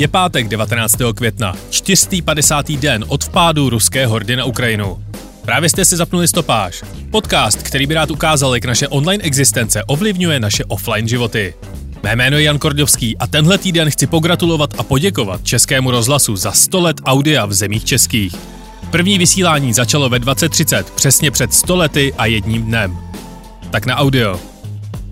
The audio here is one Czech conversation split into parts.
Je pátek 19. května, 450. den od vpádu ruské hordy na Ukrajinu. Právě jste si zapnuli stopáž. Podcast, který by rád ukázal, jak naše online existence ovlivňuje naše offline životy. Mé jméno je Jan Kordovský a tenhle týden chci pogratulovat a poděkovat Českému rozhlasu za 100 let audia v zemích českých. První vysílání začalo ve 2030, přesně před 100 lety a jedním dnem. Tak na audio.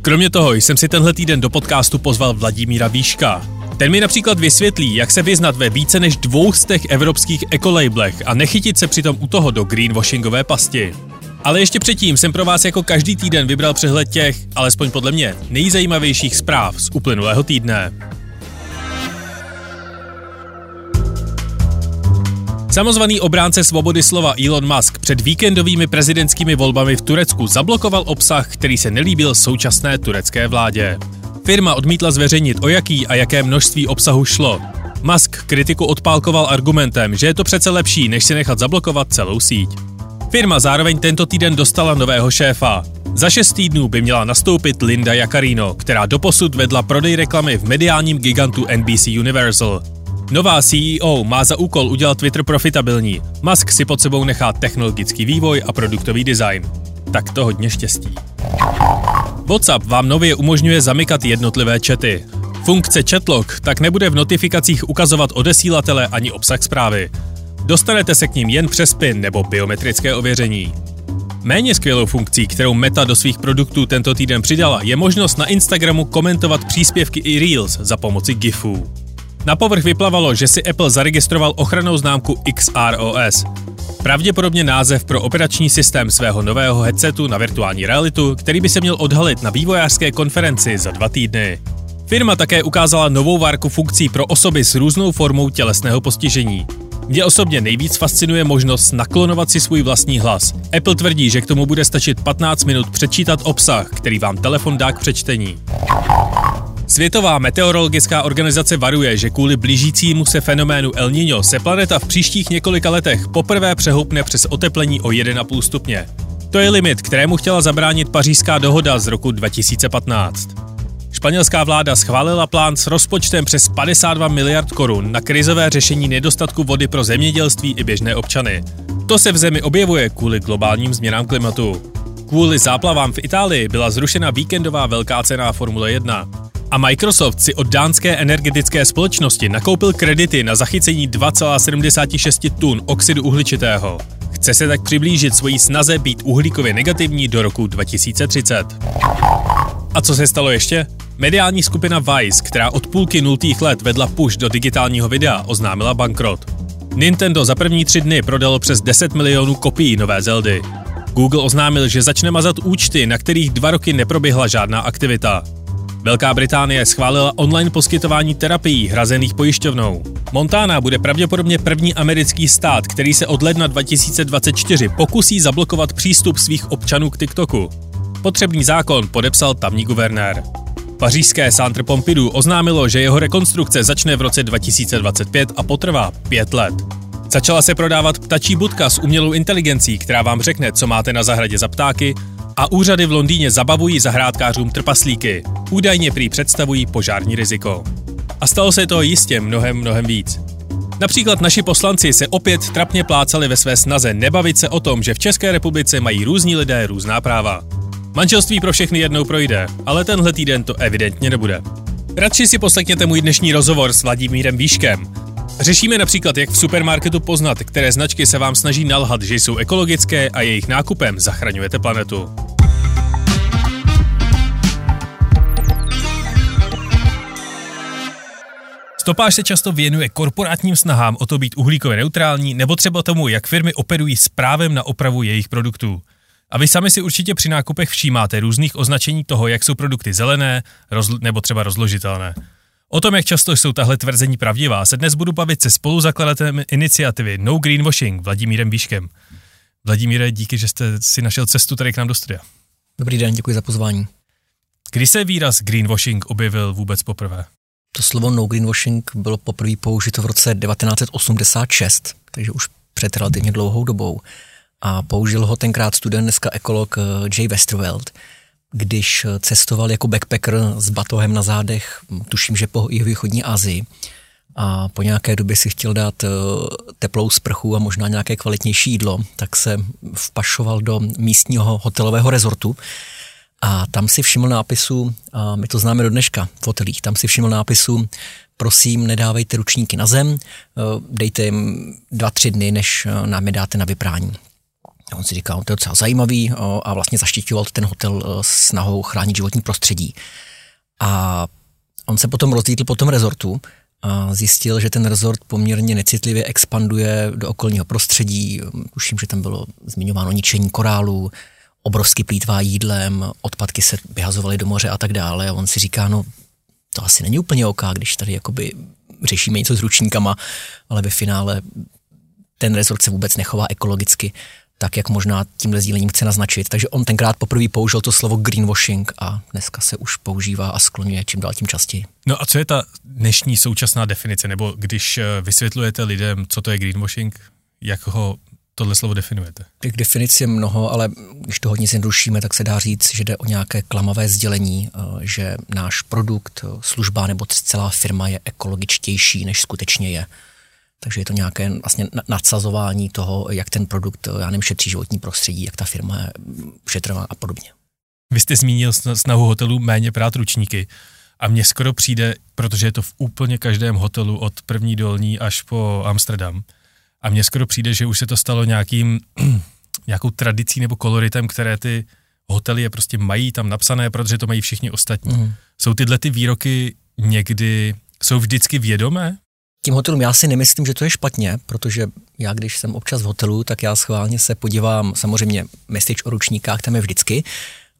Kromě toho jsem si tenhle týden do podcastu pozval Vladimíra Výška. Ten mi například vysvětlí, jak se vyznat ve více než dvoustech evropských ekolabelech a nechytit se přitom u toho do greenwashingové pasti. Ale ještě předtím jsem pro vás jako každý týden vybral přehled těch, alespoň podle mě, nejzajímavějších zpráv z uplynulého týdne. Samozvaný obránce svobody slova Elon Musk před víkendovými prezidentskými volbami v Turecku zablokoval obsah, který se nelíbil současné turecké vládě. Firma odmítla zveřejnit, o jaký a jaké množství obsahu šlo. Musk kritiku odpálkoval argumentem, že je to přece lepší, než si nechat zablokovat celou síť. Firma zároveň tento týden dostala nového šéfa. Za šest týdnů by měla nastoupit Linda Jacarino, která doposud vedla prodej reklamy v mediálním gigantu NBC Universal. Nová CEO má za úkol udělat Twitter profitabilní. Musk si pod sebou nechá technologický vývoj a produktový design. Tak to hodně štěstí. WhatsApp vám nově umožňuje zamykat jednotlivé čety. Funkce Chatlock tak nebude v notifikacích ukazovat odesílatele ani obsah zprávy. Dostanete se k ním jen přes PIN nebo biometrické ověření. Méně skvělou funkcí, kterou Meta do svých produktů tento týden přidala, je možnost na Instagramu komentovat příspěvky i Reels za pomoci GIFů. Na povrch vyplavalo, že si Apple zaregistroval ochranou známku XROS. Pravděpodobně název pro operační systém svého nového headsetu na virtuální realitu, který by se měl odhalit na vývojářské konferenci za dva týdny. Firma také ukázala novou várku funkcí pro osoby s různou formou tělesného postižení. Mě osobně nejvíc fascinuje možnost naklonovat si svůj vlastní hlas. Apple tvrdí, že k tomu bude stačit 15 minut přečítat obsah, který vám telefon dá k přečtení. Světová meteorologická organizace varuje, že kvůli blížícímu se fenoménu El Niño se planeta v příštích několika letech poprvé přehoupne přes oteplení o 1,5 stupně. To je limit, kterému chtěla zabránit pařížská dohoda z roku 2015. Španělská vláda schválila plán s rozpočtem přes 52 miliard korun na krizové řešení nedostatku vody pro zemědělství i běžné občany. To se v zemi objevuje kvůli globálním změnám klimatu. Kvůli záplavám v Itálii byla zrušena víkendová velká cena Formule 1. A Microsoft si od dánské energetické společnosti nakoupil kredity na zachycení 2,76 tun oxidu uhličitého. Chce se tak přiblížit svojí snaze být uhlíkově negativní do roku 2030. A co se stalo ještě? Mediální skupina Vice, která od půlky nultých let vedla push do digitálního videa, oznámila bankrot. Nintendo za první tři dny prodalo přes 10 milionů kopií nové Zeldy. Google oznámil, že začne mazat účty, na kterých dva roky neproběhla žádná aktivita. Velká Británie schválila online poskytování terapií hrazených pojišťovnou. Montana bude pravděpodobně první americký stát, který se od ledna 2024 pokusí zablokovat přístup svých občanů k TikToku. Potřebný zákon podepsal tamní guvernér. Pařížské Centre Pompidou oznámilo, že jeho rekonstrukce začne v roce 2025 a potrvá pět let. Začala se prodávat ptačí budka s umělou inteligencí, která vám řekne, co máte na zahradě za ptáky, a úřady v Londýně zabavují zahrádkářům trpaslíky. Údajně prý představují požární riziko. A stalo se to jistě mnohem, mnohem víc. Například naši poslanci se opět trapně plácali ve své snaze nebavit se o tom, že v České republice mají různí lidé různá práva. Manželství pro všechny jednou projde, ale tenhle týden to evidentně nebude. Radši si poslechněte můj dnešní rozhovor s Vladimírem Výškem. Řešíme například, jak v supermarketu poznat, které značky se vám snaží nalhat, že jsou ekologické a jejich nákupem zachraňujete planetu. Stopáž se často věnuje korporátním snahám o to být uhlíkově neutrální nebo třeba tomu, jak firmy operují s právem na opravu jejich produktů. A vy sami si určitě při nákupech všímáte různých označení toho, jak jsou produkty zelené rozl- nebo třeba rozložitelné. O tom, jak často jsou tahle tvrzení pravdivá, se dnes budu bavit se spoluzakladatelem iniciativy No Greenwashing Vladimírem Výškem. Vladimíre, díky, že jste si našel cestu tady k nám do studia. Dobrý den, děkuji za pozvání. Kdy se výraz greenwashing objevil vůbec poprvé? To slovo no greenwashing bylo poprvé použito v roce 1986, takže už před relativně dlouhou dobou. A použil ho tenkrát student, dneska ekolog eh, Jay Westerveld, když cestoval jako backpacker s batohem na zádech, tuším, že po východní Asii, a po nějaké době si chtěl dát eh, teplou sprchu a možná nějaké kvalitnější jídlo, tak se vpašoval do místního hotelového rezortu a tam si všiml nápisu, a my to známe do dneška v hotelích, tam si všiml nápisu, prosím, nedávejte ručníky na zem, eh, dejte jim dva, tři dny, než eh, nám je dáte na vyprání. On si říkal, to je docela zajímavý a vlastně zaštiťoval ten hotel snahou chránit životní prostředí. A on se potom rozlítl po tom rezortu a zjistil, že ten rezort poměrně necitlivě expanduje do okolního prostředí. Tuším, že tam bylo zmiňováno ničení korálu, obrovský plítvá jídlem, odpadky se vyhazovaly do moře a tak dále. A on si říká, no to asi není úplně OK, když tady jakoby řešíme něco s ručníkama, ale ve finále ten rezort se vůbec nechová ekologicky tak, jak možná tímhle sdílením chce naznačit. Takže on tenkrát poprvé použil to slovo greenwashing a dneska se už používá a skloňuje čím dál tím častěji. No a co je ta dnešní současná definice, nebo když eh, vysvětlujete lidem, co to je greenwashing, jak ho tohle slovo definujete? Těch definic je mnoho, ale když to hodně zjednodušíme, tak se dá říct, že jde o nějaké klamavé sdělení, eh, že náš produkt, služba nebo celá firma je ekologičtější, než skutečně je. Takže je to nějaké vlastně nadsazování toho, jak ten produkt, já nevím, šetří životní prostředí, jak ta firma je šetrvá a podobně. Vy jste zmínil snahu hotelů méně prát ručníky a mně skoro přijde, protože je to v úplně každém hotelu od první dolní až po Amsterdam, a mně skoro přijde, že už se to stalo nějakým, nějakou tradicí nebo koloritem, které ty hotely je prostě mají tam napsané, protože to mají všichni ostatní. Mm. Jsou tyhle ty výroky někdy, jsou vždycky vědomé? Tím hotelům já si nemyslím, že to je špatně, protože já, když jsem občas v hotelu, tak já schválně se podívám, samozřejmě message o ručníkách tam je vždycky,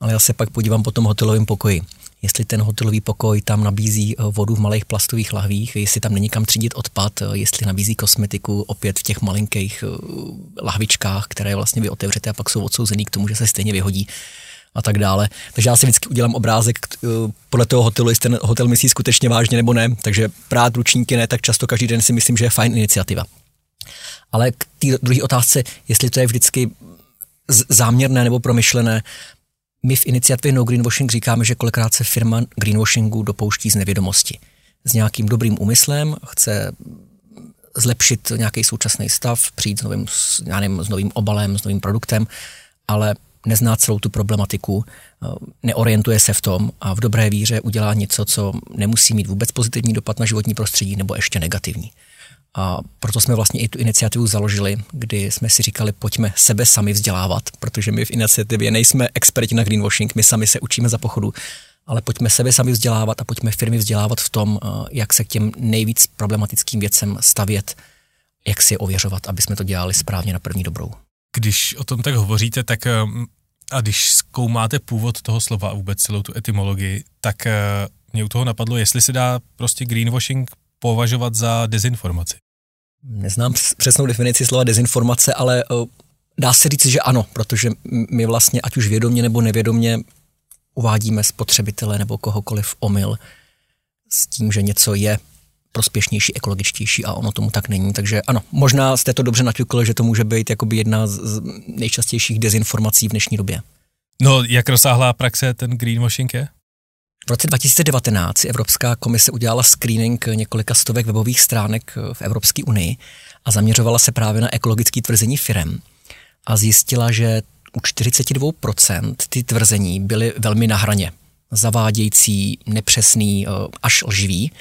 ale já se pak podívám po tom hotelovém pokoji. Jestli ten hotelový pokoj tam nabízí eh, vodu v malých plastových lahvích, jestli tam není kam třídit odpad, eh, jestli nabízí kosmetiku opět v těch malinkých eh, lahvičkách, které vlastně vy otevřete a pak jsou odsouzený k tomu, že se stejně vyhodí a tak dále. Takže já si vždycky udělám obrázek uh, podle toho hotelu, jestli ten hotel myslí skutečně vážně nebo ne. Takže prát ručníky ne, tak často každý den si myslím, že je fajn iniciativa. Ale k té druhé otázce, jestli to je vždycky záměrné nebo promyšlené, my v iniciativě No Greenwashing říkáme, že kolikrát se firma greenwashingu dopouští z nevědomosti. S nějakým dobrým úmyslem chce zlepšit nějaký současný stav, přijít s novým, já nevím, s novým obalem, s novým produktem, ale nezná celou tu problematiku, eh, neorientuje se v tom a v dobré víře udělá něco, co nemusí mít vůbec pozitivní dopad na životní prostředí nebo ještě negativní. A proto jsme vlastně i tu iniciativu založili, kdy jsme si říkali, pojďme sebe sami vzdělávat, protože my v iniciativě nejsme experti na greenwashing, my sami se učíme za pochodu, ale pojďme sebe sami vzdělávat a pojďme firmy vzdělávat v tom, eh, jak se k těm nejvíc problematickým věcem stavět, jak si je ověřovat, aby jsme to dělali správně na první dobrou. Když o tom tak hovoříte, tak eh, a když zkoumáte původ toho slova a vůbec celou tu etymologii, tak eh, mě u toho napadlo, jestli se dá prostě greenwashing považovat za dezinformaci. Neznám přesnou definici slova dezinformace, ale eh, dá se říct, že ano, protože my vlastně, ať už vědomě nebo nevědomě, uvádíme spotřebitele nebo kohokoliv omyl s tím, že něco je prospěšnější, ekologičtější a ono tomu tak není. Takže ano, možná jste to dobře naťukl, že to může být jakoby jedna z nejčastějších dezinformací v dnešní době. No, jak rozsáhlá praxe ten greenwashing je? V roce 2019 Evropská komise udělala screening několika stovek webových stránek v Evropské unii a zaměřovala se právě na ekologické tvrzení firem a zjistila, že u 42% ty tvrzení byly velmi na hraně. Zavádějící, nepřesný, eh, až lživý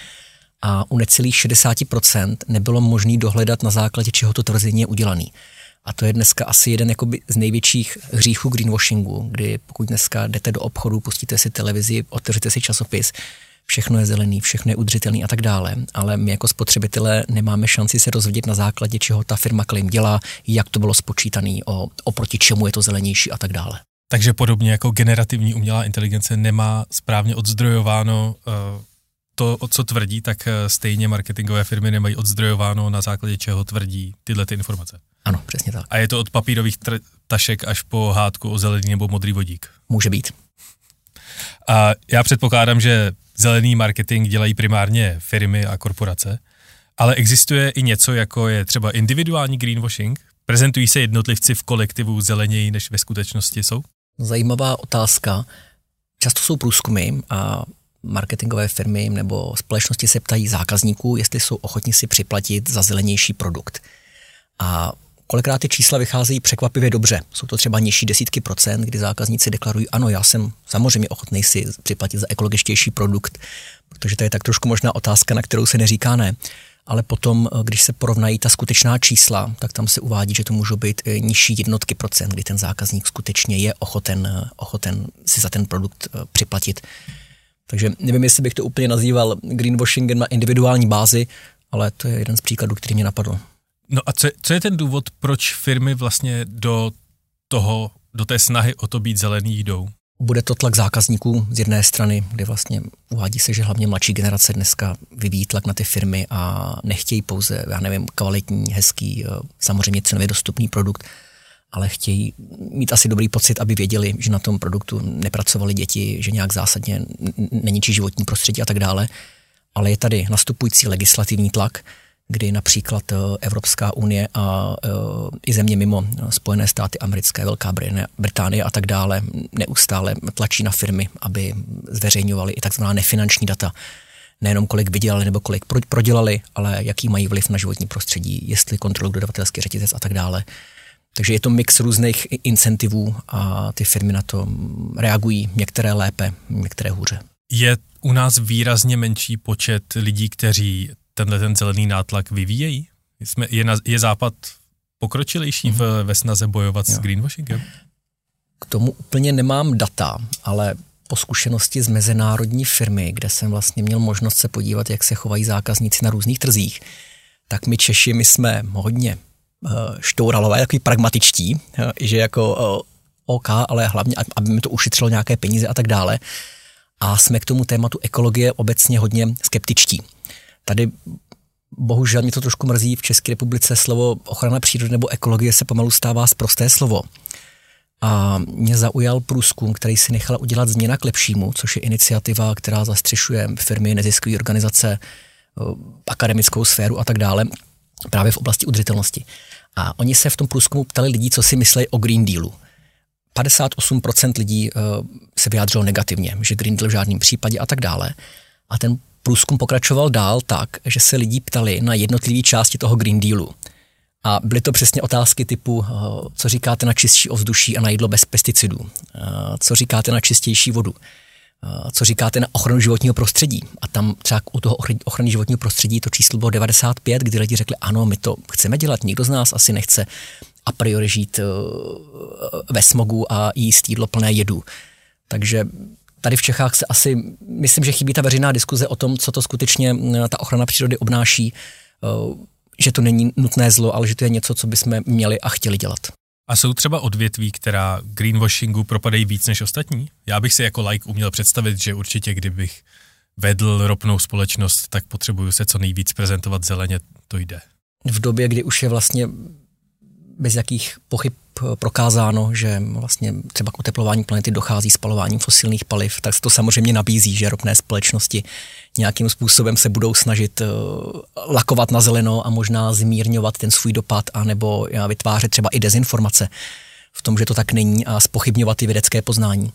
a u necelých 60% nebylo možné dohledat na základě čeho to tvrzení je udělaný. A to je dneska asi jeden jakoby z největších hříchů greenwashingu, kdy pokud dneska jdete do obchodu, pustíte si televizi, otevřete si časopis, všechno je zelený, všechno je udržitelný a tak dále, ale my jako spotřebitelé nemáme šanci se rozvědět na základě, čeho ta firma claim dělá, jak to bylo spočítané, oproti čemu je to zelenější a tak dále. Takže podobně jako generativní umělá inteligence nemá správně odzdrojováno uh to, o co tvrdí, tak eh, stejně marketingové firmy nemají odzdrojováno, na základě čeho tvrdí tyhle ty informace. Ano, přesně tak. A je to od papírových tr- tašek až po hádku o zelený nebo modrý vodík. Může být. A já předpokládám, že zelený marketing dělají primárně firmy a korporace, ale existuje i něco, jako je třeba individuální greenwashing? Prezentují se jednotlivci v kolektivu zeleněji, než ve skutečnosti jsou? Zajímavá otázka. Často jsou průzkumy a marketingové firmy nebo společnosti se ptají zákazníků, jestli jsou ochotní si připlatit za zelenější produkt. A kolikrát ty čísla vycházejí překvapivě dobře. Jsou to třeba nižší desítky procent, kdy zákazníci deklarují, ano, já jsem samozřejmě ochotný si připlatit za ekologičtější produkt, protože to je tak trošku možná otázka, na kterou se neříká ne. Ale potom, když se porovnají ta skutečná čísla, tak tam se uvádí, že to můžou být nižší jednotky procent, kdy ten zákazník skutečně je ochoten, ochoten si za ten produkt eh, připlatit. Takže nevím, jestli bych to úplně nazýval greenwashingem na individuální bázi, ale to je jeden z příkladů, který mě napadl. No a co, co je ten důvod, proč firmy vlastně do toho, do té snahy o to být zelený jdou? Bude to tlak zákazníků z jedné strany, kde vlastně uvádí se, že hlavně mladší generace dneska vyvíjí tlak na ty firmy a nechtějí pouze, já nevím, kvalitní, hezký, eh, samozřejmě cenově dostupný produkt, ale chtějí mít asi dobrý pocit, aby věděli, že na tom produktu nepracovali děti, že nějak zásadně neníčí životní prostředí a tak dále. Ale je tady nastupující legislativní tlak, kdy například eh, Evropská unie a eh, i země mimo eh, Spojené státy americké, Velká Británie a tak dále neustále tlačí na firmy, aby zveřejňovali i takzvaná nefinanční data. Nejenom kolik vydělali nebo kolik prodělali, ale jaký mají vliv na životní prostředí, jestli kontrolují dodavatelský řetězec a tak dále. Takže je to mix různých incentivů a ty firmy na to reagují, některé lépe, některé hůře. Je u nás výrazně menší počet lidí, kteří tenhle ten zelený nátlak vyvíjejí? Jsme, je, na, je Západ pokročilejší v, ve snaze bojovat jo. s greenwashingem? K tomu úplně nemám data, ale po zkušenosti z mezinárodní firmy, kde jsem vlastně měl možnost se podívat, jak se chovají zákazníci na různých trzích, tak my Češi, my jsme hodně štouralové, takový pragmatičtí, uh, že jako uh, OK, ale hlavně, aby mi to ušetřilo nějaké peníze a tak dále. A jsme k tomu tématu ekologie obecně hodně skeptičtí. Tady bohužel mě to trošku mrzí, v České republice slovo ochrana přírody nebo ekologie se pomalu stává zprosté slovo. A mě zaujal průzkum, který si nechala udělat změna k lepšímu, což je iniciativa, která zastřešuje firmy, neziskové organizace, akademickou sféru a tak dále, právě v oblasti udržitelnosti. A oni se v tom průzkumu ptali lidí, co si myslí o Green Dealu. 58% lidí se vyjádřilo negativně, že Green Deal v žádném případě a tak dále. A ten průzkum pokračoval dál tak, že se lidi ptali na jednotlivé části toho Green Dealu. A byly to přesně otázky typu, eh, co říkáte na čistší ovzduší a na jídlo bez pesticidů, eh, co říkáte na čistější vodu, co říkáte na ochranu životního prostředí. A tam třeba u toho ochrany životního prostředí to číslo bylo 95, kdy lidi řekli, ano, my to chceme dělat, nikdo z nás asi nechce a priori žít ve smogu a jíst jídlo plné jedu. Takže tady v Čechách se asi, myslím, že chybí ta veřejná diskuze o tom, co to skutečně ta ochrana přírody obnáší, že to není nutné zlo, ale že to je něco, co bychom měli a chtěli dělat. A jsou třeba odvětví, která greenwashingu propadají víc než ostatní? Já bych si jako like uměl představit, že určitě kdybych vedl ropnou společnost, tak potřebuju se co nejvíc prezentovat zeleně, to jde. V době, kdy už je vlastně bez jakých pochyb prokázáno, že vlastně třeba k oteplování planety dochází spalováním fosilních paliv, tak se to samozřejmě nabízí, že ropné společnosti nějakým způsobem se budou snažit uh, lakovat na zeleno a možná zmírňovat ten svůj dopad, anebo vytvářet třeba i dezinformace v tom, že to tak není a spochybňovat ty vědecké poznání.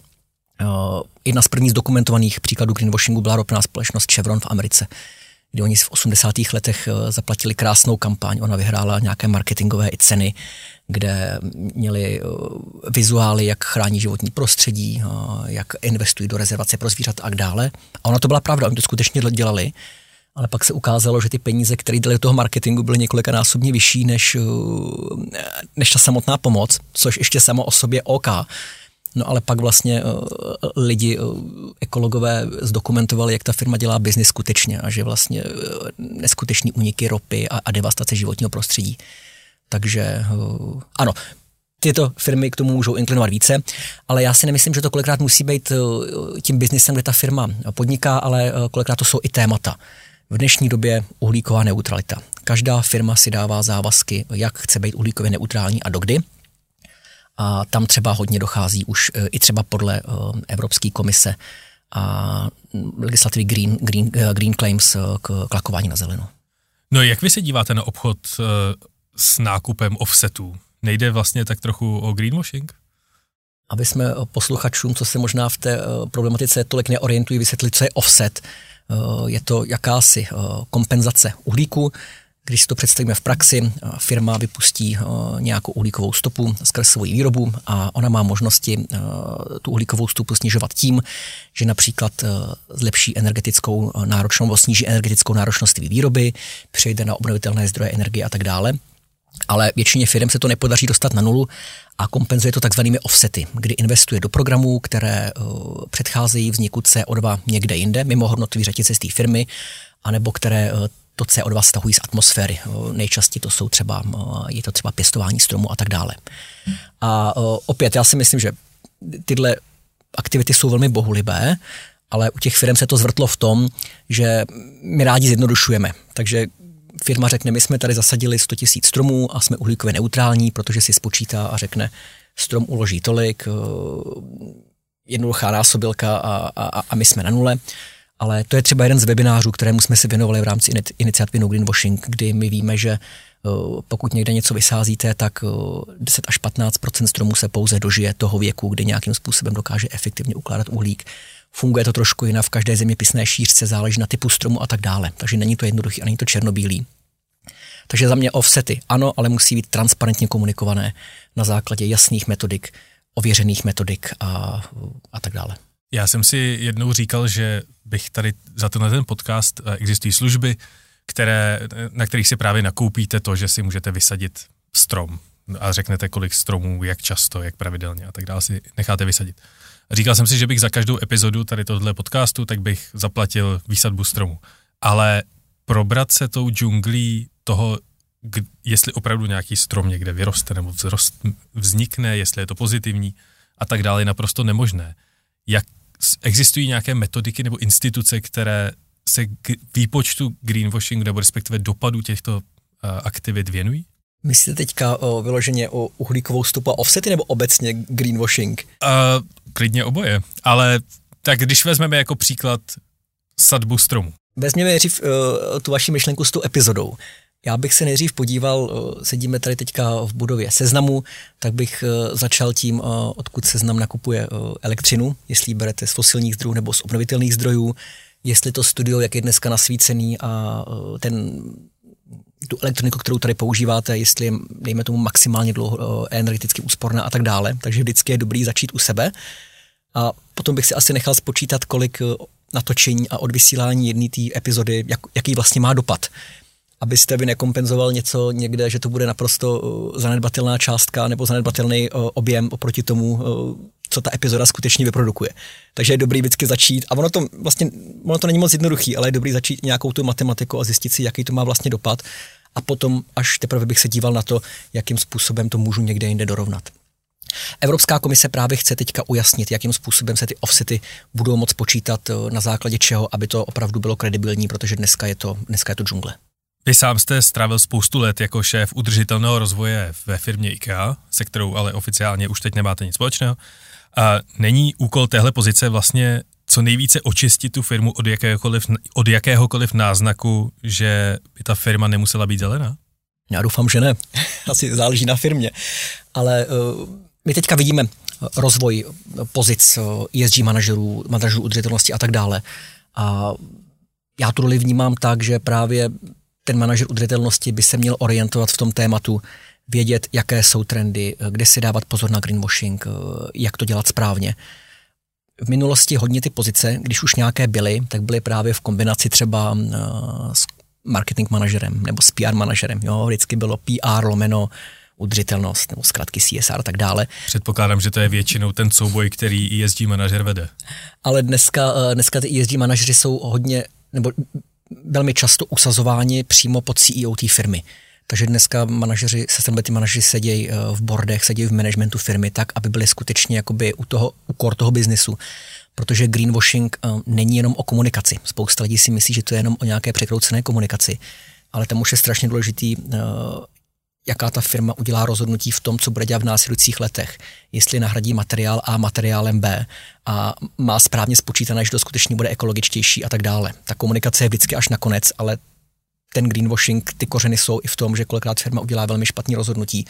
Uh, jedna z prvních zdokumentovaných příkladů greenwashingu byla ropná společnost Chevron v Americe, kdy oni v 80. letech eh, zaplatili krásnou kampaň, ona vyhrála nějaké marketingové i ceny, kde měli eh, vizuály, jak chrání životní prostředí, eh, jak investují do rezervace pro zvířata a tak dále. A ona to byla pravda, oni to skutečně dělali, ale pak se ukázalo, že ty peníze, které dali do toho marketingu, byly několikanásobně vyšší než, než ta samotná pomoc, což ještě samo o sobě OK. No ale pak vlastně lidi, ekologové zdokumentovali, jak ta firma dělá biznis skutečně a že vlastně neskutečný uniky ropy a, a devastace životního prostředí. Takže uh, ano, tyto firmy k tomu můžou inklinovat více, ale já si nemyslím, že to kolikrát musí být tím biznisem, kde ta firma podniká, ale kolikrát to jsou i témata. V dnešní době uhlíková neutralita. Každá firma si dává závazky, jak chce být uhlíkově neutrální a dokdy. A tam třeba hodně dochází už i třeba podle Evropské komise a legislativy Green, Green, Green Claims k klakování na zeleno. No jak vy se díváte na obchod s nákupem offsetů? Nejde vlastně tak trochu o greenwashing? Aby jsme posluchačům, co se možná v té problematice tolik neorientují, vysvětlit, co je offset. Je to jakási kompenzace uhlíku, když si to představíme v praxi, firma vypustí nějakou uhlíkovou stopu skrz svoji výrobu a ona má možnosti tu uhlíkovou stopu snižovat tím, že například zlepší energetickou náročnost, sníží energetickou náročnost výroby, přejde na obnovitelné zdroje energie a tak dále. Ale většině firm se to nepodaří dostat na nulu a kompenzuje to takzvanými offsety, kdy investuje do programů, které předcházejí vzniku CO2 někde jinde, mimo hodnotový řetězce z té firmy, anebo které to CO2 stahují z atmosféry. Nejčastěji to jsou třeba, je to třeba pěstování stromů a tak dále. A opět, já si myslím, že tyhle aktivity jsou velmi bohulibé, ale u těch firm se to zvrtlo v tom, že my rádi zjednodušujeme. Takže firma řekne, my jsme tady zasadili 100 000 stromů a jsme uhlíkově neutrální, protože si spočítá a řekne, strom uloží tolik, jednoduchá násobilka a, a, a my jsme na nule. Ale to je třeba jeden z webinářů, kterému jsme se věnovali v rámci iniciativy No Greenwashing, kdy my víme, že eh, pokud někde něco vysázíte, tak 10 eh, až 15 stromů se pouze dožije toho věku, kdy nějakým způsobem dokáže efektivně ukládat uhlík. Funguje to trošku jinak v každé zeměpisné šířce, záleží na typu stromu a tak dále. Takže není to jednoduchý a není to černobílý. Takže za mě offsety ano, ale musí být transparentně komunikované na základě jasných metodik, ověřených metodik a, a tak dále. Já jsem si jednou říkal, že bych tady za tenhle ten podcast eh, existují služby, které, na kterých si právě nakoupíte to, že si můžete vysadit strom a řeknete, kolik stromů, jak často, jak pravidelně a tak dále si necháte vysadit. Říkal jsem si, že bych za každou epizodu tady tohle podcastu, tak bych zaplatil výsadbu stromu. Ale probrat se tou džunglí toho, jestli opravdu nějaký strom někde vyroste nebo vzrost, vznikne, jestli je to pozitivní a tak dále, je naprosto nemožné. Jak existují nějaké metodiky nebo instituce, které se k výpočtu greenwashingu nebo respektive dopadu těchto uh, aktivit věnují? Myslíte teďka o, vyloženě o uhlíkovou stopu a offsety nebo obecně greenwashing? Uh, klidně oboje, ale tak když vezmeme jako příklad sadbu stromu. Vezměme nejdřív uh, tu vaši myšlenku s tou epizodou. Já bych se nejdřív podíval, eh, sedíme tady teďka v budově seznamu, tak bych eh, začal tím, eh, odkud seznam nakupuje elektřinu, jestli berete z fosilních zdrojů nebo z obnovitelných zdrojů, jestli to studio, jak je dneska nasvícený a ten tu elektroniku, kterou tady používáte, jestli je, dejme tomu, maximálně dlouho energeticky úsporná a tak dále. Takže vždycky je dobrý začít u sebe. A potom bych si asi nechal spočítat, kolik natočení a odvysílání jedné té epizody, jak, jaký vlastně má dopad abyste vy nekompenzoval něco někde, že to bude naprosto uh, zanedbatelná částka nebo zanedbatelný uh, objem oproti tomu, uh, co ta epizoda skutečně vyprodukuje. Takže je dobrý vždycky začít, a ono to vlastně, ono to není moc jednoduchý, ale je dobrý začít nějakou tu matematiku a zjistit si, jaký to má vlastně dopad a potom až teprve bych se díval na to, jakým způsobem to můžu někde jinde dorovnat. Evropská komise právě chce teďka ujasnit, jakým způsobem se ty offsety budou moc počítat, na základě čeho, aby to opravdu bylo kredibilní, protože dneska je to, dneska je to džungle. Vy sám jste strávil spoustu let jako šéf udržitelného rozvoje ve firmě IKEA, se kterou ale oficiálně už teď nemáte nic společného. A není úkol téhle pozice vlastně co nejvíce očistit tu firmu od jakéhokoliv, od jakéhokoliv náznaku, že by ta firma nemusela být zelená? Já doufám, že ne. Asi záleží na firmě. Ale uh, my teďka vidíme rozvoj pozic ESG manažerů, manažerů udržitelnosti a tak dále. A já tu roli vnímám tak, že právě ten manažer udržitelnosti by se měl orientovat v tom tématu, vědět, jaké jsou trendy, kde si dávat pozor na greenwashing, jak to dělat správně. V minulosti hodně ty pozice, když už nějaké byly, tak byly právě v kombinaci třeba eh, s marketing manažerem nebo s PR manažerem. Jo, vždycky bylo PR lomeno udržitelnost nebo zkrátky CSR a tak dále. Předpokládám, že to je většinou ten souboj, který ESG manažer vede. Ale dneska, eh, dneska ty ESG manažeři jsou hodně, nebo velmi často usazováni přímo pod CEO té firmy. Takže dneska manažeři, sustainability manažeři sedějí eh, v bordech, sedějí v managementu firmy tak, aby byli skutečně jakoby u toho, u core toho biznisu. Protože greenwashing uh, není jenom o komunikaci. Spousta lidí si myslí, že to je jenom o nějaké překroucené komunikaci. Ale tam už je strašně důležitý, uh, jaká ta firma udělá rozhodnutí v tom, co bude dělat v následujících letech. Jestli nahradí materiál A materiálem B a má správně spočítané, že to skutečně bude ekologičtější a tak dále. Ta komunikace je vždycky až nakonec, ale ten greenwashing, ty kořeny jsou i v tom, že kolikrát firma udělá velmi špatný rozhodnutí,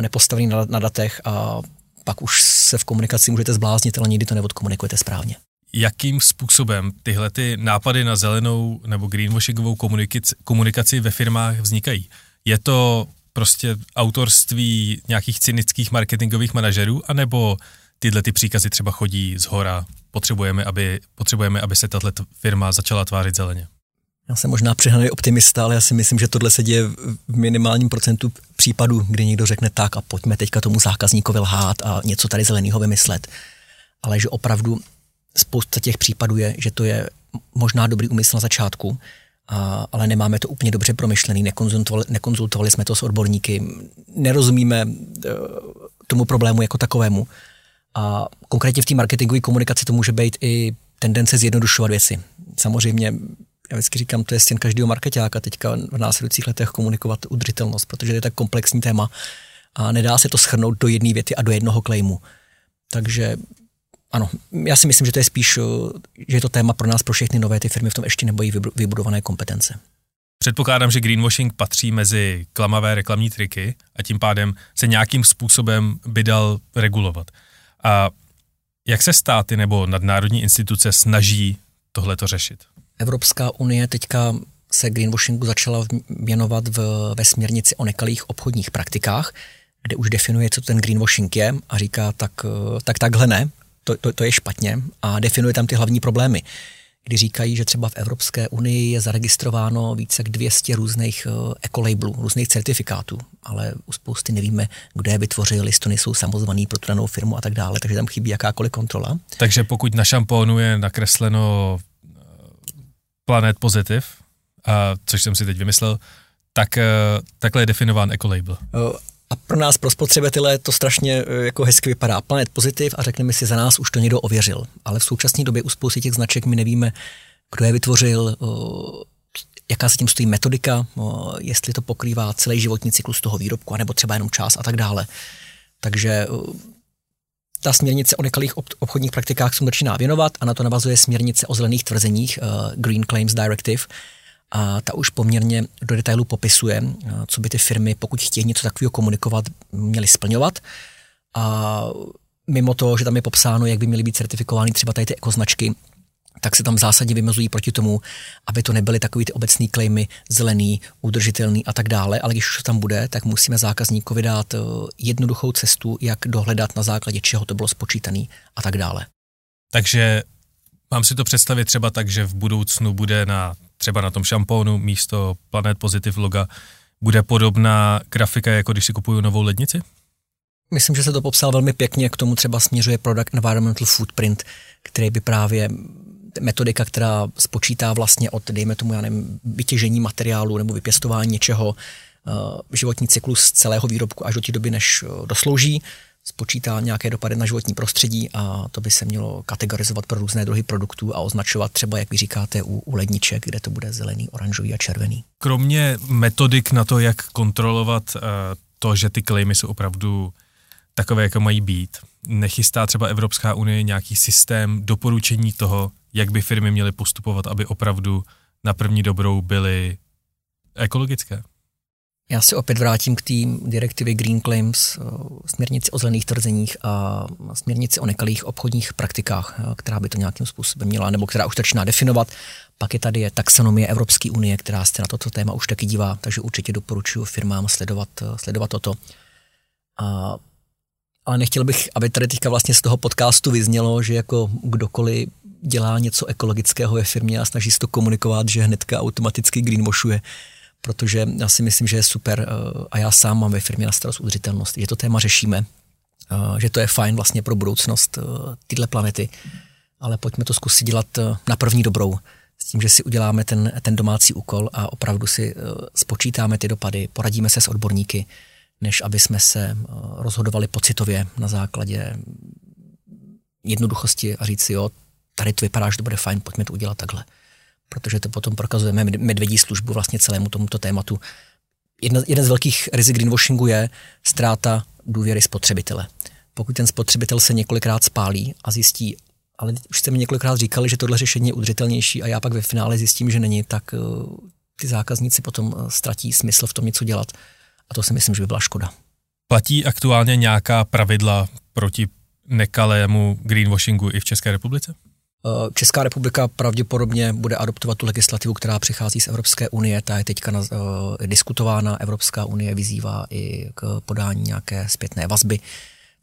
nepostavený na, na datech a pak už se v komunikaci můžete zbláznit, ale nikdy to neodkomunikujete správně. Jakým způsobem tyhle ty nápady na zelenou nebo greenwashingovou komunikaci ve firmách vznikají? Je to prostě autorství nějakých cynických marketingových manažerů, anebo tyhle ty příkazy třeba chodí z hora, potřebujeme, aby, potřebujeme, aby se tato firma začala tvářit zeleně? Já jsem možná přehnaný optimista, ale já si myslím, že tohle se děje v minimálním procentu případů, kdy někdo řekne tak a pojďme teďka tomu zákazníkovi lhát a něco tady zeleného vymyslet. Ale že opravdu spousta těch případů je, že to je možná dobrý úmysl na začátku, a, ale nemáme to úplně dobře promyšlený, nekonzultovali, nekonzultovali jsme to s odborníky, nerozumíme e, tomu problému jako takovému. A konkrétně v té marketingové komunikaci to může být i tendence zjednodušovat věci. Samozřejmě já vždycky říkám, to je stěn každého marketáka teďka v následujících letech komunikovat udržitelnost, protože to je tak komplexní téma a nedá se to schrnout do jedné věty a do jednoho claimu. Takže ano, já si myslím, že to je spíš, že je to téma pro nás, pro všechny nové ty firmy v tom ještě nebojí vybudované kompetence. Předpokládám, že greenwashing patří mezi klamavé reklamní triky a tím pádem se nějakým způsobem by dal regulovat. A jak se státy nebo nadnárodní instituce snaží tohleto řešit? Evropská unie teďka se greenwashingu začala věnovat v, ve směrnici o nekalých obchodních praktikách, kde už definuje, co ten greenwashing je a říká, tak, tak takhle ne, to, to, to je špatně a definuje tam ty hlavní problémy. Kdy říkají, že třeba v Evropské unii je zaregistrováno více jak 200 různých uh, ekolabelů, různých certifikátů, ale u spousty nevíme, kdo je vytvořil, jestli to nejsou samozvaný pro tu danou firmu a tak dále, takže tam chybí jakákoliv kontrola. Takže pokud na šampónu je nakresleno Planet Positive, a, což jsem si teď vymyslel, tak eh, takhle je definován ecolabel. A pro nás, pro spotřebitele, to strašně eh, jako hezky vypadá. Planet Positive a řekneme si, za nás už to někdo ověřil. Ale v současné době u spousty těch značek my nevíme, kdo je vytvořil, jaká se tím stojí metodika, jestli to pokrývá celý životní cyklus toho výrobku, anebo třeba jenom čas a tak dále. Takže ta směrnice o nekalých obchodních praktikách se začíná věnovat a na to navazuje směrnice o zelených tvrzeních, Green Claims Directive, a ta už poměrně do detailu popisuje, co by ty firmy, pokud chtějí něco takového komunikovat, měly splňovat. A mimo to, že tam je popsáno, jak by měly být certifikovány třeba tady ty ekoznačky, tak se tam zásadně vymezují proti tomu, aby to nebyly takový ty obecný klejmy zelený, udržitelný a tak dále, ale když už to tam bude, tak musíme zákazníkovi dát eh, jednoduchou cestu, jak dohledat na základě čeho to bylo spočítané a tak dále. Takže mám si to představit třeba tak, že v budoucnu bude na třeba na tom šampónu místo Planet Positive loga bude podobná grafika, jako když si kupuju novou lednici? Myslím, že se to popsal velmi pěkně, k tomu třeba směřuje Product Environmental Footprint, který by právě metodika, která spočítá vlastně od, dejme tomu, já nevím, vytěžení materiálu nebo vypěstování něčeho, uh, životní cyklus celého výrobku až do té doby, než uh, doslouží, spočítá nějaké dopady na životní prostředí a to by se mělo kategorizovat pro různé druhy produktů a označovat třeba, jak vy říkáte, u, u ledniček, kde to bude zelený, oranžový a červený. Kromě metodik na to, jak kontrolovat uh, to, že ty klejmy jsou opravdu takové, jako mají být, nechystá třeba Evropská unie nějaký systém doporučení toho, jak by firmy měly postupovat, aby opravdu na první dobrou byly ekologické? Já se opět vrátím k té direktivě Green Claims, eh, směrnici o zelených tvrzeních a směrnici o nekalých obchodních praktikách, eh, která by to nějakým způsobem měla, nebo která už začíná definovat. Pak je tady je taxonomie Evropské unie, která se na toto téma už taky dívá, takže určitě doporučuji firmám sledovat, eh, sledovat toto. A, ale nechtěl bych, aby tady teďka vlastně z toho podcastu vyznělo, že jako kdokoliv dělá něco ekologického ve firmě a snaží se to komunikovat, že hnedka automaticky greenwashuje, protože já si myslím, že je super eh, a já sám mám ve firmě na starost udržitelnost, že to téma řešíme, eh, že to je fajn vlastně pro budoucnost eh, téhle planety, ale pojďme to zkusit dělat na první dobrou. s tím, že si uděláme ten, ten domácí úkol a opravdu si spočítáme ty dopady, poradíme se s odborníky, než aby jsme se rozhodovali pocitově na základě jednoduchosti a říct si, jo, tady to vypadá, že to bude fajn, pojďme to udělat takhle. Protože to potom prokazujeme medvědí službu vlastně celému tomuto tématu. Jedna, jeden z velkých rizik greenwashingu je ztráta důvěry spotřebitele. Pokud ten spotřebitel se několikrát spálí a zjistí, ale už jste mi několikrát říkali, že tohle řešení je udržitelnější a já pak ve finále zjistím, že není, tak uh, ty zákazníci potom uh, ztratí smysl v tom něco dělat. A to si myslím, že by byla škoda. Platí aktuálně nějaká pravidla proti nekalému greenwashingu i v České republice? Uh, Česká republika pravděpodobně bude adoptovat tu legislativu, která přichází z Evropské unie, ta je teďka uh, diskutována, Evropská unie vyzývá i k podání nějaké zpětné vazby.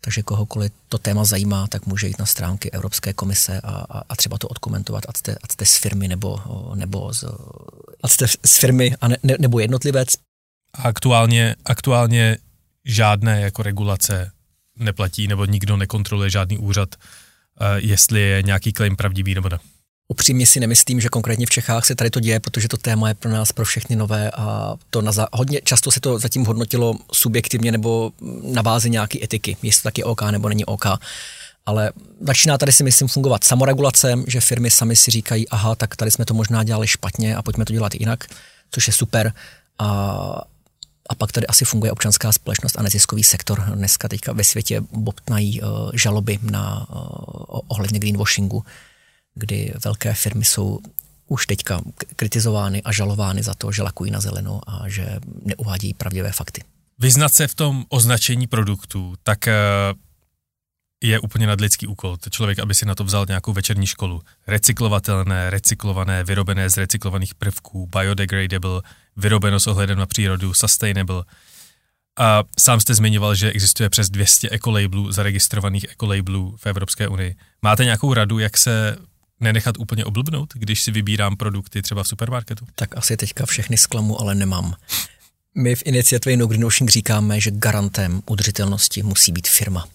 Takže kohokoliv to téma zajímá, tak může jít na stránky Evropské komise a, a, a třeba to odkomentovat, ať jste, ať jste z firmy nebo, nebo z, ať jste z firmy a ne, ne, nebo jednotlivec. A aktuálně, aktuálně žádné jako regulace neplatí, nebo nikdo nekontroluje žádný úřad, eh, jestli je nějaký claim pravdivý nebo ne. Upřímně si nemyslím, že konkrétně v Čechách se tady to děje, protože to téma je pro nás, pro všechny nové a to na za, hodně často se to zatím hodnotilo subjektivně nebo na bázi nějaké etiky, jestli to taky OK nebo není OK. Ale začíná tady si myslím fungovat samoregulace, že firmy sami si říkají, aha, tak tady jsme to možná dělali špatně a pojďme to dělat jinak, což je super. A, a pak tady asi funguje občanská společnost a neziskový sektor. Dneska teďka ve světě bobtnají uh, žaloby na uh, ohledně greenwashingu kdy velké firmy jsou už teďka kritizovány a žalovány za to, že lakují na zeleno a že neuvádějí pravdivé fakty. Vyznat se v tom označení produktů, tak eh, je úplně nadlidský úkol. Člověk, aby si na to vzal nějakou večerní školu. Recyklovatelné, recyklované, vyrobené z recyklovaných prvků, biodegradable, vyrobeno s ohledem na přírodu, sustainable. A sám jste zmiňoval, že existuje přes 200 ekolabelů, zaregistrovaných ekolabelů v Evropské unii. Máte nějakou radu, jak se nenechat úplně oblbnout, když si vybírám produkty třeba v supermarketu? Tak asi teďka všechny zklamu, ale nemám. My v iniciativě No Greenwashing říkáme, že garantem udržitelnosti musí být firma.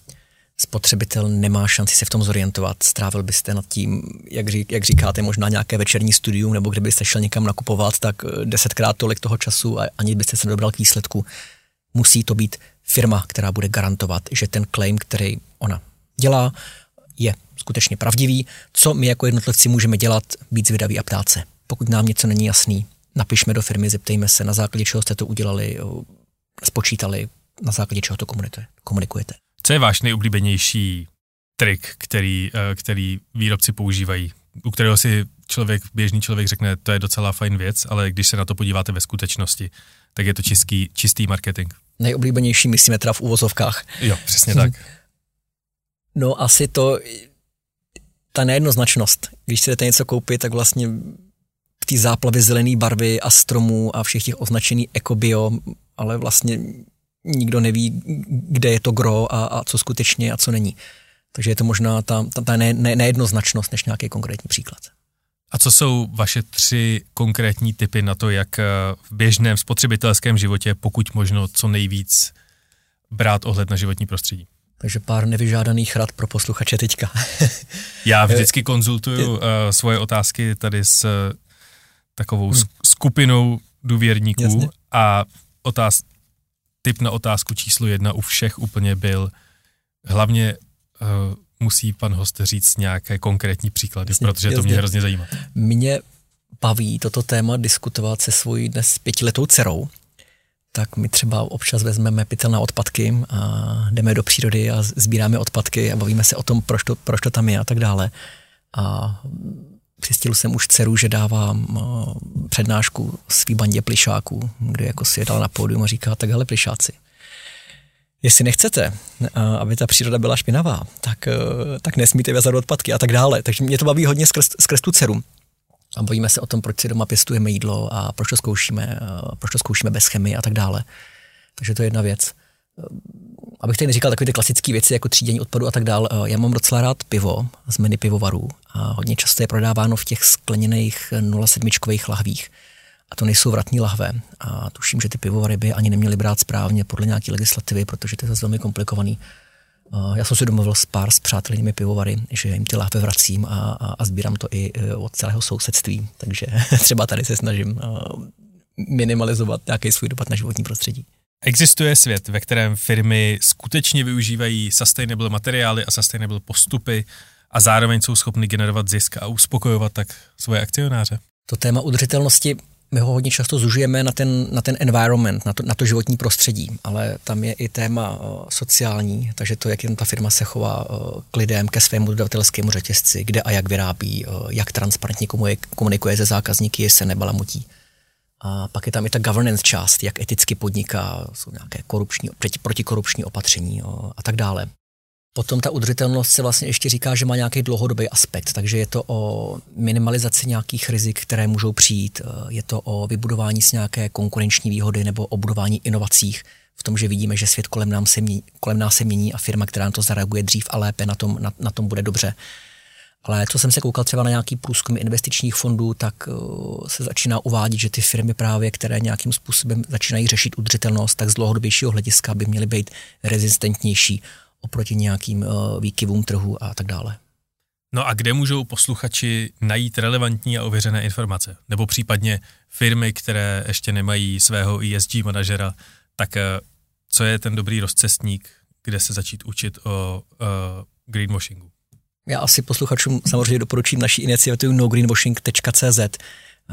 Spotřebitel nemá šanci se v tom zorientovat. Strávil byste nad tím, jak, řík, jak říkáte, možná nějaké večerní studium, nebo kdybyste šel někam nakupovat, tak eh, desetkrát tolik toho času a ani byste se nedobral k výsledku. Musí to být firma, která bude garantovat, že ten claim, který ona dělá, je skutečně pravdivý, co my jako jednotlivci můžeme dělat, být zvědaví a ptát se. Pokud nám něco není jasný, napišme do firmy, zeptejme se, na základě čeho jste to udělali, spočítali, na základě čeho to komunikujete. Co je váš nejoblíbenější trik, který, eh, který výrobci používají, u kterého si člověk, běžný člověk řekne, to je docela fajn věc, ale když se na to podíváte ve skutečnosti, tak je to čistý, čistý marketing. Nejoblíbenější myslíme teda v úvozovkách. Jo, přesně tak. No asi to, ta nejednoznačnost. Když si jdete něco koupit, tak vlastně v té záplavě zelené barvy a stromů a všech těch označený ekobio, ale vlastně nikdo neví, kde je to gro a, a co skutečně a co není. Takže je to možná ta, ta, ta ne, ne, nejednoznačnost než nějaký konkrétní příklad. A co jsou vaše tři konkrétní typy na to, jak eh, v běžném spotřebitelském životě pokud možno co nejvíc brát ohled na životní prostředí? Takže pár nevyžádaných rad pro posluchače teďka. Já vždycky konzultuju uh, svoje otázky tady s uh, takovou hmm. skupinou důvěrníků Jasně. a otáz, typ na otázku číslo jedna u všech úplně byl, hlavně uh, musí pan host říct nějaké konkrétní příklady, jasně, protože jasně. to mě hrozně zajímá. Mě baví toto téma diskutovat se svojí dnes pětiletou dcerou, tak my třeba občas vezmeme pytel na odpadky a jdeme do přírody a sbíráme odpadky a bavíme se o tom, proč to, proč to tam je a tak dále. A přistil jsem už dceru, že dávám přednášku svý bandě plišáků, kde jako si dal na pódium a říká, tak hele plišáci, jestli nechcete, aby ta příroda byla špinavá, tak, tak nesmíte vezat odpadky a tak dále. Takže mě to baví hodně skrz, skrz tu dceru a bavíme se o tom, proč si doma pěstujeme jídlo a proč to zkoušíme, proč to zkoušíme bez chemie a tak dále. Takže to je jedna věc. Abych tady neříkal takové ty klasické věci jako třídění odpadu a tak dále. Já mám docela rád pivo z menu pivovarů a hodně často je prodáváno v těch skleněných 0,7 lahvích. A to nejsou vratní lahve. A tuším, že ty pivovary by ani neměly brát správně podle nějaké legislativy, protože to je zase velmi komplikovaný. Já jsem si domluvil s pár s přátelnými pivovary, že jim ty láhve vracím a, a, a sbírám to i e, od celého sousedství, takže třeba tady se snažím minimalizovat nějaký svůj dopad na životní prostředí. Existuje svět, ve kterém firmy skutečně využívají sustainable materiály a sustainable postupy a zároveň jsou schopny generovat zisk a uspokojovat tak svoje akcionáře? To téma udržitelnosti my ho hodně často zužujeme na ten, na ten environment, na to, na to životní prostředí, ale tam je i téma uh, sociální, takže to, jak jen ta firma se chová uh, k lidem, ke svému dodavatelskému řetězci, kde a jak vyrábí, uh, jak transparentně komunikuje se zákazníky, jestli se nebalamutí. A pak je tam i ta governance část, jak eticky podniká, jsou nějaké korupční, protikorupční opatření a tak dále. Potom ta udržitelnost se vlastně ještě říká, že má nějaký dlouhodobý aspekt, takže je to o minimalizaci nějakých rizik, které můžou přijít, je to o vybudování s nějaké konkurenční výhody nebo o budování inovacích v tom, že vidíme, že svět kolem, nám se mění, kolem nás se mění a firma, která na to zareaguje dřív a lépe, na tom, na, na tom bude dobře. Ale co jsem se koukal třeba na nějaký průzkum investičních fondů, tak uh, se začíná uvádět, že ty firmy právě, které nějakým způsobem začínají řešit udržitelnost, tak z dlouhodobějšího hlediska by měly být rezistentnější oproti nějakým uh, výkyvům trhu a tak dále. No a kde můžou posluchači najít relevantní a ověřené informace? Nebo případně firmy, které ještě nemají svého ESG manažera, tak uh, co je ten dobrý rozcestník, kde se začít učit o uh, greenwashingu? Já asi posluchačům samozřejmě doporučím naší iniciativu nogreenwashing.cz.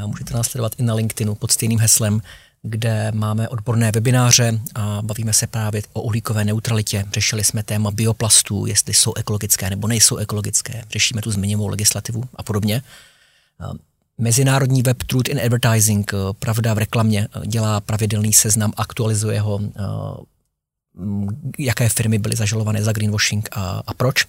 Můžete nás sledovat i na LinkedInu pod stejným heslem, kde máme odborné webináře a bavíme se právě o uhlíkové neutralitě. Řešili jsme téma bioplastů, jestli jsou ekologické nebo nejsou ekologické. Řešíme tu zmiňovou legislativu a podobně. Mezinárodní web Truth in Advertising, pravda v reklamě, dělá pravidelný seznam, aktualizuje ho, jaké firmy byly zažalované za greenwashing a, a proč.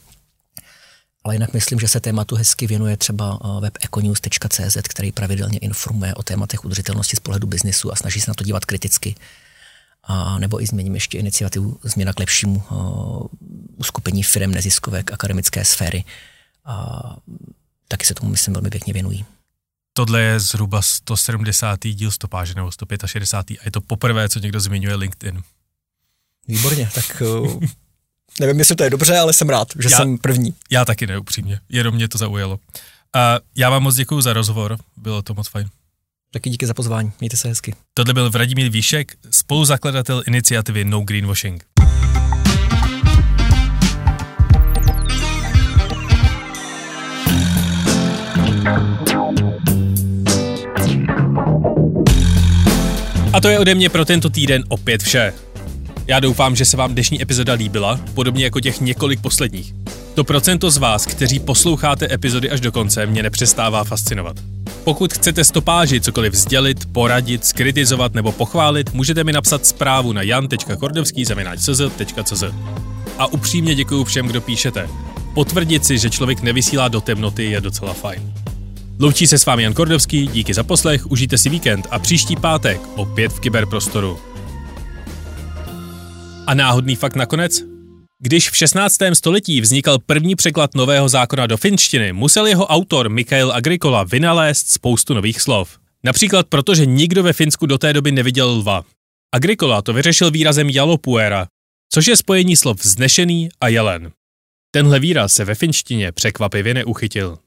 Ale jinak myslím, že se tématu hezky věnuje třeba eh, web econews.cz, který pravidelně informuje o tématech udržitelnosti z pohledu biznesu a snaží se na to dívat kriticky. A nebo i změním ještě iniciativu Změna k lepšímu uh, uskupení firm neziskovek akademické sféry. A taky se tomu, myslím, velmi pěkně věnují. Tohle je zhruba 170. díl stopáže nebo 165. a je to poprvé, co někdo zmiňuje LinkedIn. Výborně, tak uh, Nevím, jestli to je dobře, ale jsem rád, že já, jsem první. Já taky neupřímně, jenom mě to zaujalo. A já vám moc děkuji za rozhovor, bylo to moc fajn. Taky díky za pozvání, mějte se hezky. Tohle byl Vladimír Výšek, spoluzakladatel iniciativy No Greenwashing. A to je ode mě pro tento týden opět vše. Já doufám, že se vám dnešní epizoda líbila, podobně jako těch několik posledních. To procento z vás, kteří posloucháte epizody až do konce, mě nepřestává fascinovat. Pokud chcete stopáži cokoliv sdělit, poradit, skritizovat nebo pochválit, můžete mi napsat zprávu na jan.kordovský.cz A upřímně děkuji všem, kdo píšete. Potvrdit si, že člověk nevysílá do temnoty, je docela fajn. Loučí se s vámi Jan Kordovský, díky za poslech, užijte si víkend a příští pátek opět v kyberprostoru. A náhodný fakt nakonec? Když v 16. století vznikal první překlad nového zákona do finštiny, musel jeho autor Mikhail Agricola vynalézt spoustu nových slov. Například proto, že nikdo ve Finsku do té doby neviděl lva. Agricola to vyřešil výrazem jalopuera, což je spojení slov vznešený a jelen. Tenhle výraz se ve finštině překvapivě neuchytil.